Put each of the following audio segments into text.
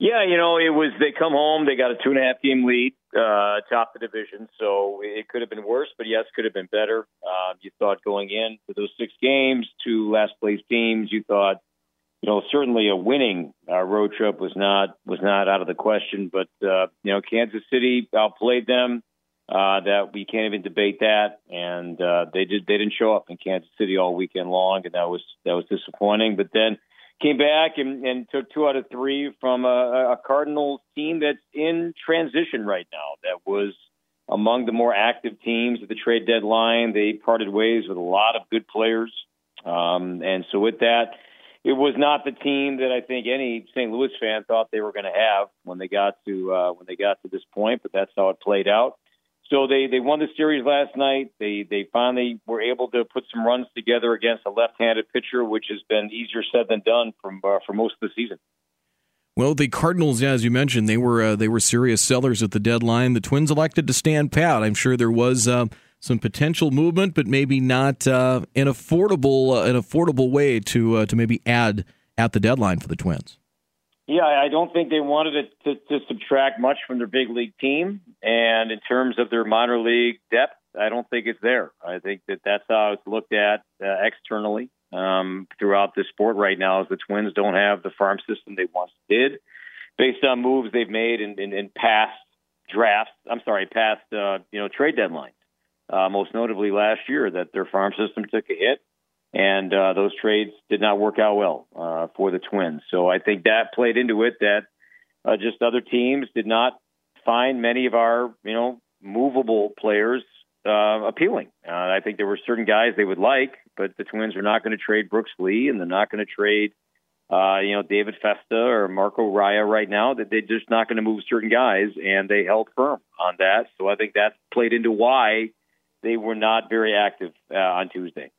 Yeah, you know, it was they come home, they got a two and a half game lead, uh, top the division, so it could have been worse, but yes, could have been better. Uh, you thought going in for those six games, two last place teams, you thought, you know, certainly a winning uh, road trip was not was not out of the question, but uh, you know, Kansas City outplayed them. Uh, that we can't even debate that, and uh, they did they didn't show up in Kansas City all weekend long, and that was that was disappointing. But then came back and, and took two out of three from a, a Cardinals team that's in transition right now. That was among the more active teams at the trade deadline. They parted ways with a lot of good players, um, and so with that, it was not the team that I think any St. Louis fan thought they were going to have when they got to uh, when they got to this point. But that's how it played out. So they they won the series last night. They they finally were able to put some runs together against a left-handed pitcher, which has been easier said than done from uh, for most of the season. Well, the Cardinals, as you mentioned, they were uh, they were serious sellers at the deadline. The Twins elected to stand pat. I'm sure there was uh, some potential movement, but maybe not uh, an affordable uh, an affordable way to uh, to maybe add at the deadline for the Twins. Yeah, I don't think they wanted to, to, to subtract much from their big league team. And in terms of their minor league depth, I don't think it's there. I think that that's how it's looked at uh, externally um, throughout the sport right now. Is the Twins don't have the farm system they once did, based on moves they've made in, in, in past drafts. I'm sorry, past uh, you know trade deadlines. Uh, most notably last year, that their farm system took a hit and uh, those trades did not work out well uh, for the Twins. So I think that played into it. That uh, just other teams did not find many of our you know movable players uh, appealing. Uh, I think there were certain guys they would like, but the Twins are not going to trade Brooks Lee, and they're not going to trade. Uh, you know, David Festa or Marco Raya right now, that they're just not going to move certain guys, and they held firm on that. So I think that played into why they were not very active uh, on Tuesday.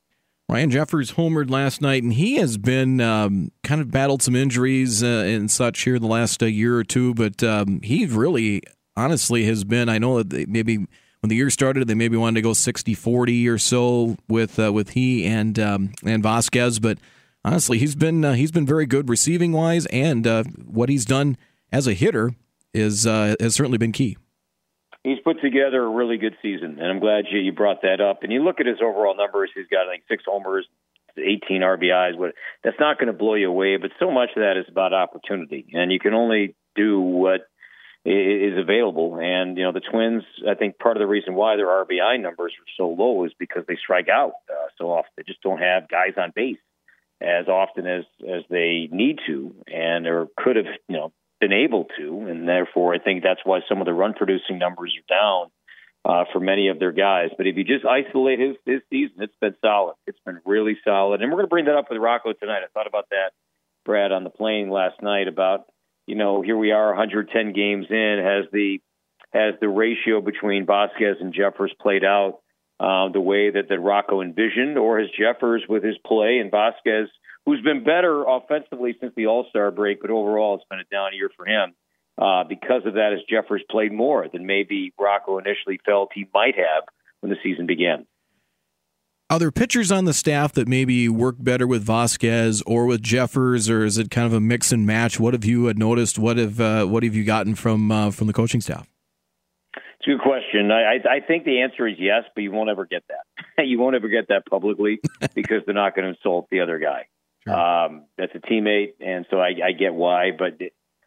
Ryan Jeffers homered last night, and he has been um, kind of battled some injuries uh, and such here in the last uh, year or two. But um, he really, honestly, has been. I know that maybe when the year started, they maybe wanted to go 60-40 or so with uh, with he and um, and Vazquez. But honestly, he's been uh, he's been very good receiving wise, and uh, what he's done as a hitter is uh, has certainly been key he's put together a really good season, and I'm glad you, you brought that up. And you look at his overall numbers; he's got like six homers, 18 RBIs. What that's not going to blow you away, but so much of that is about opportunity, and you can only do what is available. And you know, the Twins. I think part of the reason why their RBI numbers are so low is because they strike out uh, so often. They just don't have guys on base as often as as they need to, and or could have you know been able to, and therefore I think that's why some of the run producing numbers are down uh, for many of their guys. But if you just isolate his his season, it's been solid. It's been really solid, and we're going to bring that up with Rocco tonight. I thought about that, Brad, on the plane last night about you know here we are 110 games in. Has the has the ratio between Vazquez and Jeffers played out uh, the way that that Rocco envisioned, or has Jeffers with his play and Vazquez who's been better offensively since the All Star break, but overall it's been a down year for him. Uh, because of that, as Jeffers played more than maybe Rocco initially felt he might have when the season began. Are there pitchers on the staff that maybe work better with Vazquez or with Jeffers, or is it kind of a mix and match? What have you noticed? What have uh, what have you gotten from uh, from the coaching staff? It's a good question. I, I think the answer is yes, but you won't ever get that. you won't ever get that publicly because they're not going to insult the other guy. Sure. Um, that's a teammate, and so I, I get why. But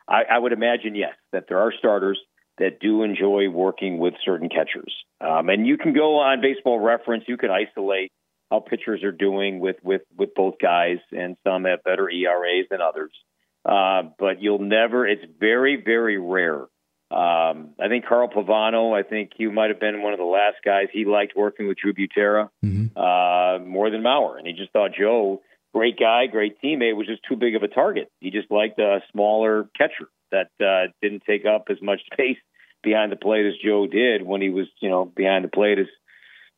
I, I would imagine yes that there are starters that do enjoy working with certain catchers, um, and you can go on Baseball Reference. You can isolate how pitchers are doing with with with both guys, and some have better ERAs than others. Uh, but you'll never. It's very very rare. Um, I think Carl Pavano. I think he might have been one of the last guys he liked working with Drew Butera mm-hmm. uh, more than Mauer, and he just thought Joe great guy, great teammate, was just too big of a target. He just liked a smaller catcher that uh, didn't take up as much space behind the plate as Joe did when he was, you know, behind the plate as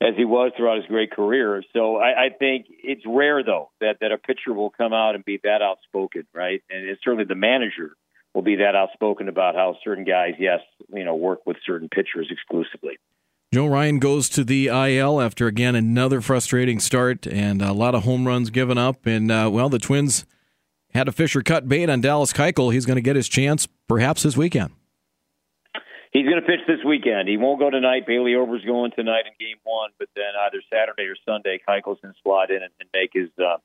as he was throughout his great career. So I, I think it's rare though that that a pitcher will come out and be that outspoken, right? And it's certainly the manager will be that outspoken about how certain guys, yes, you know, work with certain pitchers exclusively. Joe Ryan goes to the IL after again another frustrating start and a lot of home runs given up. And uh, well, the Twins had a Fisher cut bait on Dallas Keuchel. He's going to get his chance perhaps this weekend. He's going to pitch this weekend. He won't go tonight. Bailey Ober's going tonight in Game One, but then either Saturday or Sunday, Keuchel's going to slide in and, and make his uh,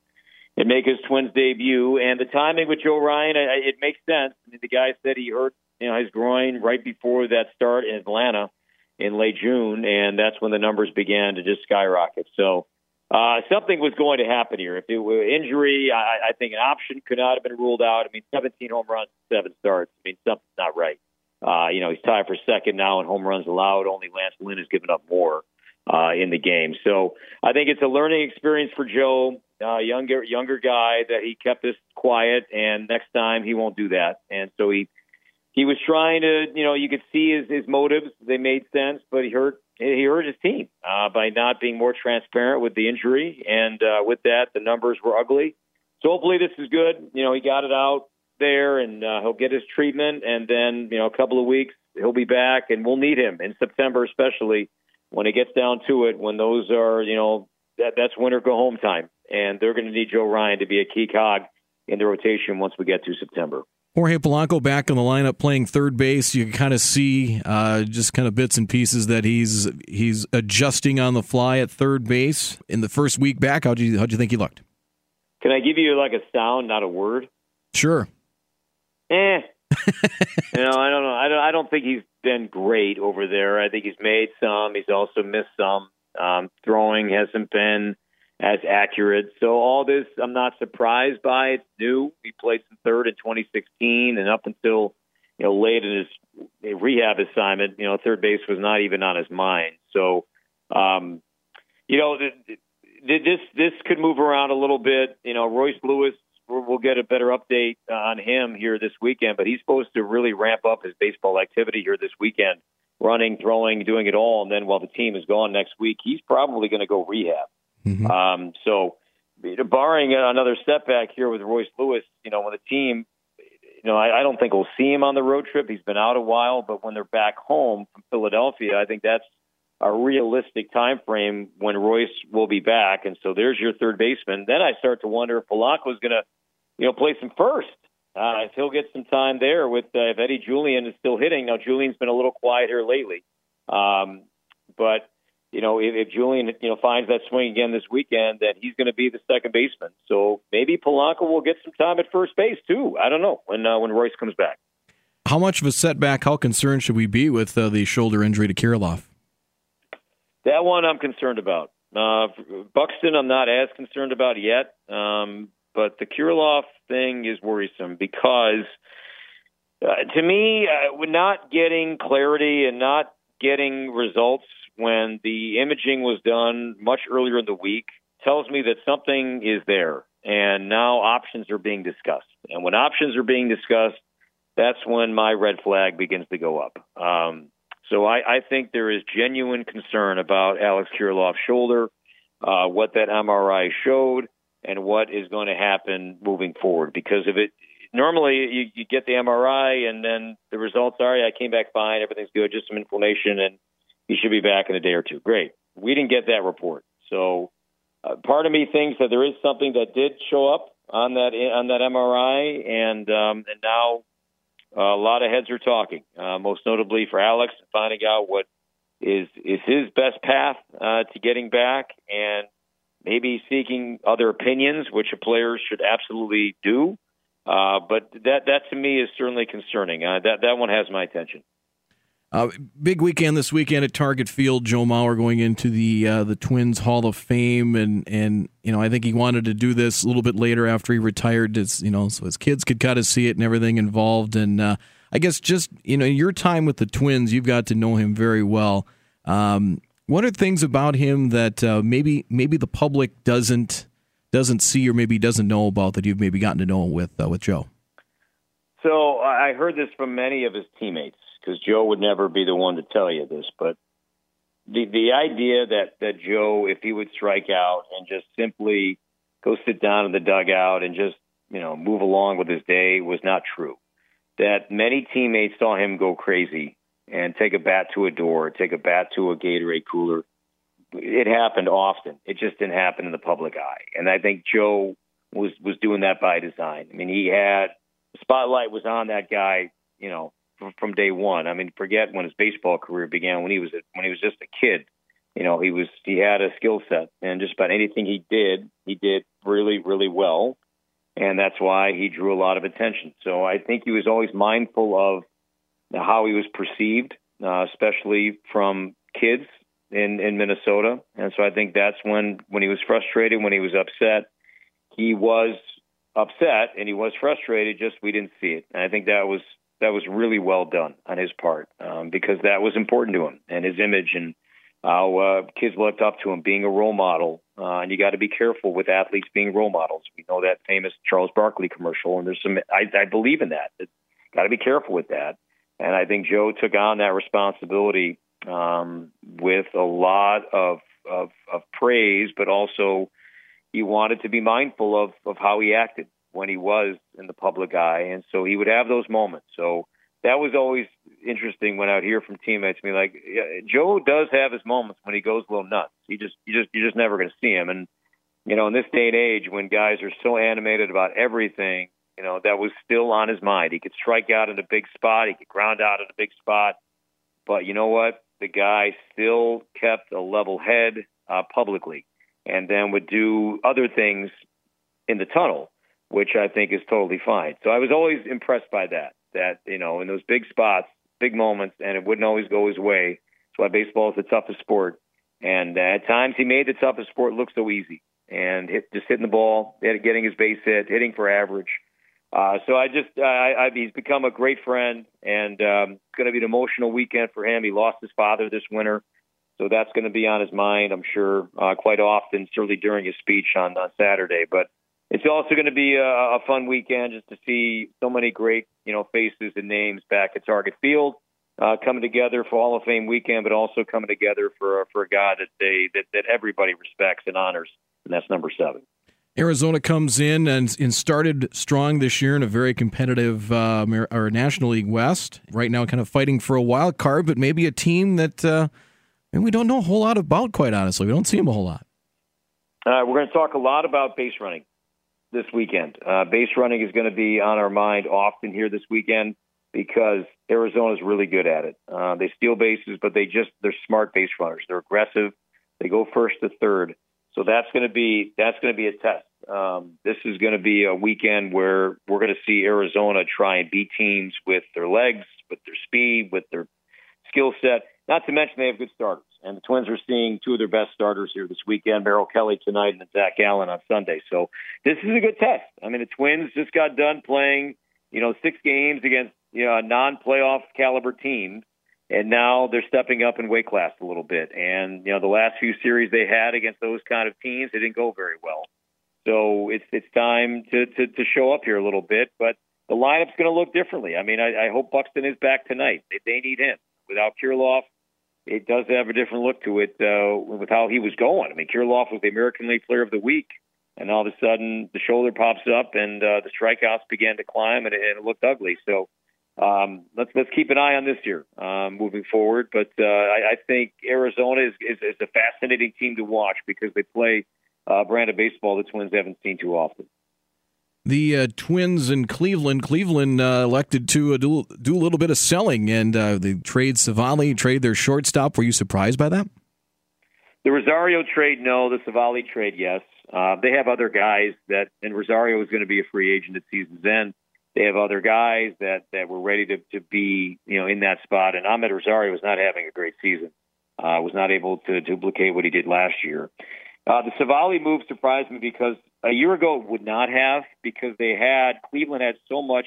and make his Twins debut. And the timing with Joe Ryan, it makes sense. I mean, the guy said he hurt you know his groin right before that start in Atlanta in late June, and that's when the numbers began to just skyrocket. So uh, something was going to happen here. If it were injury, I, I think an option could not have been ruled out. I mean, 17 home runs, seven starts. I mean, something's not right. Uh, you know, he's tied for second now in home runs allowed. Only Lance Lynn has given up more uh, in the game. So I think it's a learning experience for Joe, uh, younger younger guy that he kept this quiet, and next time he won't do that. And so he he was trying to, you know, you could see his his motives; they made sense, but he hurt he hurt his team uh, by not being more transparent with the injury, and uh, with that, the numbers were ugly. So hopefully this is good. You know, he got it out there, and uh, he'll get his treatment, and then you know a couple of weeks he'll be back, and we'll need him in September, especially when it gets down to it. When those are you know that that's winter go home time, and they're going to need Joe Ryan to be a key cog in the rotation once we get to September. Jorge Polanco back in the lineup playing third base. You can kind of see uh, just kind of bits and pieces that he's he's adjusting on the fly at third base. In the first week back, how'd you how'd you think he looked? Can I give you like a sound, not a word? Sure eh. you know, I don't know. I don't. I don't think he's been great over there. I think he's made some. He's also missed some. Um, throwing hasn't been as accurate. So all this, I'm not surprised by. It's new. He played some third in 2016, and up until you know late in his rehab assignment, you know, third base was not even on his mind. So, um, you know, this this could move around a little bit. You know, Royce Lewis we'll get a better update on him here this weekend. But he's supposed to really ramp up his baseball activity here this weekend, running, throwing, doing it all. And then while the team is gone next week, he's probably going to go rehab. Mm-hmm. Um, so, barring another step back here with Royce Lewis, you know, when the team, you know, I, I don't think we'll see him on the road trip. He's been out a while, but when they're back home from Philadelphia, I think that's a realistic time frame when Royce will be back. And so there's your third baseman. Then I start to wonder if Polanco is going to you know, place him first. Uh, if he'll get some time there with uh, if Eddie Julien is still hitting. Now Julien's been a little quiet here lately, um, but you know if, if Julien you know finds that swing again this weekend, then he's going to be the second baseman. So maybe Polanco will get some time at first base too. I don't know when uh, when Royce comes back. How much of a setback? How concerned should we be with uh, the shoulder injury to Kirilloff? That one I'm concerned about. Uh, Buxton, I'm not as concerned about yet. Um, but the Kirilloff thing is worrisome because, uh, to me, uh, we're not getting clarity and not getting results when the imaging was done much earlier in the week tells me that something is there, and now options are being discussed. And when options are being discussed, that's when my red flag begins to go up. Um, so I, I think there is genuine concern about Alex Kirilloff's shoulder, uh, what that MRI showed and what is going to happen moving forward. Because if it normally you, you get the MRI and then the results are, yeah, I came back fine, everything's good, just some inflammation, and he should be back in a day or two. Great. We didn't get that report, so uh, part of me thinks that there is something that did show up on that on that MRI, and um, and now uh, a lot of heads are talking. Uh, most notably for Alex, finding out what is is his best path uh, to getting back, and maybe seeking other opinions, which a player should absolutely do. Uh, but that that to me is certainly concerning. Uh, that that one has my attention. Uh, big weekend this weekend at Target Field. Joe Mauer going into the uh, the Twins Hall of Fame, and and you know I think he wanted to do this a little bit later after he retired. It's you know so his kids could kind of see it and everything involved. And uh, I guess just you know your time with the Twins, you've got to know him very well. Um, what are things about him that uh, maybe maybe the public doesn't doesn't see or maybe doesn't know about that you've maybe gotten to know with uh, with Joe? So I heard this from many of his teammates because Joe would never be the one to tell you this, but the the idea that that Joe, if he would strike out and just simply go sit down in the dugout and just you know move along with his day was not true. That many teammates saw him go crazy and take a bat to a door, take a bat to a Gatorade cooler. It happened often. It just didn't happen in the public eye. And I think Joe was was doing that by design. I mean, he had spotlight was on that guy, you know, from, day one. I mean, forget when his baseball career began when he was when he was just a kid. You know, he was he had a skill set, and just about anything he did, he did really really well, and that's why he drew a lot of attention. So I think he was always mindful of how he was perceived, uh, especially from kids in in Minnesota, and so I think that's when when he was frustrated, when he was upset, he was upset and he was frustrated. Just we didn't see it, and I think that was that was really well done on his part um, because that was important to him and his image and how uh, kids looked up to him being a role model. Uh, and you got to be careful with athletes being role models. We know that famous Charles Barkley commercial, and there's some. I, I believe in that. Got to be careful with that. And I think Joe took on that responsibility um, with a lot of, of of praise, but also he wanted to be mindful of of how he acted when he was in the public eye, and so he would have those moments. So that was always interesting when I'd hear from teammates me like Joe does have his moments when he goes a little nuts. He just you just you're just never going to see him. And you know, in this day and age when guys are so animated about everything, you know, that was still on his mind. He could strike out in a big spot, he could ground out in a big spot, but you know what? The guy still kept a level head uh, publicly, and then would do other things in the tunnel which I think is totally fine. So I was always impressed by that. That you know, in those big spots, big moments, and it wouldn't always go his way. That's why baseball is the toughest sport. And at times, he made the toughest sport look so easy. And hit, just hitting the ball, getting his base hit, hitting for average. Uh, so I just, I, I, he's become a great friend, and um, it's going to be an emotional weekend for him. He lost his father this winter, so that's going to be on his mind, I'm sure, uh, quite often, certainly during his speech on, on Saturday. But it's also going to be a, a fun weekend just to see so many great, you know, faces and names back at Target Field. Uh, coming together for Hall of Fame weekend, but also coming together for for a guy that they that, that everybody respects and honors, and that's number seven. Arizona comes in and, and started strong this year in a very competitive uh, or National League West. Right now, kind of fighting for a wild card, but maybe a team that uh, we don't know a whole lot about. Quite honestly, we don't see them a whole lot. Uh, we're going to talk a lot about base running this weekend. Uh, base running is going to be on our mind often here this weekend because Arizona is really good at it. Uh, they steal bases, but they just they're smart base runners. They're aggressive. They go first to third. So that's going to be that's going to be a test. Um, this is going to be a weekend where we're going to see Arizona try and beat teams with their legs, with their speed, with their skill set. Not to mention they have good starters. And the Twins are seeing two of their best starters here this weekend, Merrill Kelly tonight and Zach Gallen on Sunday. So this is a good test. I mean, the Twins just got done playing, you know, six games against, you know, a non-playoff caliber team. And now they're stepping up in weight class a little bit. And, you know, the last few series they had against those kind of teams, they didn't go very well. So it's it's time to, to, to show up here a little bit. But the lineup's going to look differently. I mean, I, I hope Buxton is back tonight. They, they need him. Without Kirilloff, it does have a different look to it uh, with how he was going. I mean, Kirilloff was the American League Player of the Week, and all of a sudden the shoulder pops up and uh, the strikeouts began to climb, and it, and it looked ugly. So um, let's let's keep an eye on this year um, moving forward. But uh, I, I think Arizona is, is, is a fascinating team to watch because they play uh, a brand of baseball the Twins haven't seen too often. The uh, Twins in Cleveland. Cleveland uh, elected to uh, do, do a little bit of selling, and uh, they trade Civale, trade their shortstop. Were you surprised by that? The Rosario trade, no. The Civale trade, yes. Uh, they have other guys that, and Rosario is going to be a free agent at season's end. They have other guys that that were ready to to be, you know, in that spot. And Amed Rosario was not having a great season. Uh, was not able to duplicate what he did last year. Uh, the Civale move surprised me because a year ago would not have because they had Cleveland had so much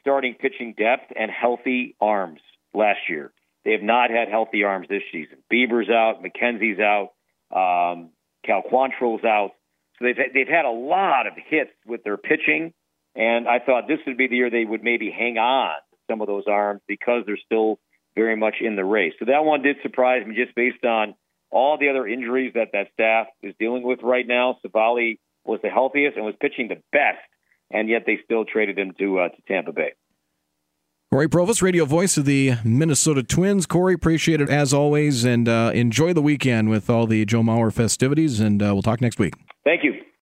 starting pitching depth and healthy arms last year. They have not had healthy arms this season. Bieber's out, McKenzie's out, um, Cal Quantrill's out. So they've they've had a lot of hits with their pitching, and I thought this would be the year they would maybe hang on some of those arms because they're still very much in the race. So that one did surprise me just based on all the other injuries that that staff is dealing with right now. Civale was the healthiest and was pitching the best, and yet they still traded him to uh, to Tampa Bay. Cory Provus, radio voice of the Minnesota Twins. Cory, appreciate it as always, and uh, enjoy the weekend with all the Joe Mauer festivities, and uh, we'll talk next week. Thank you.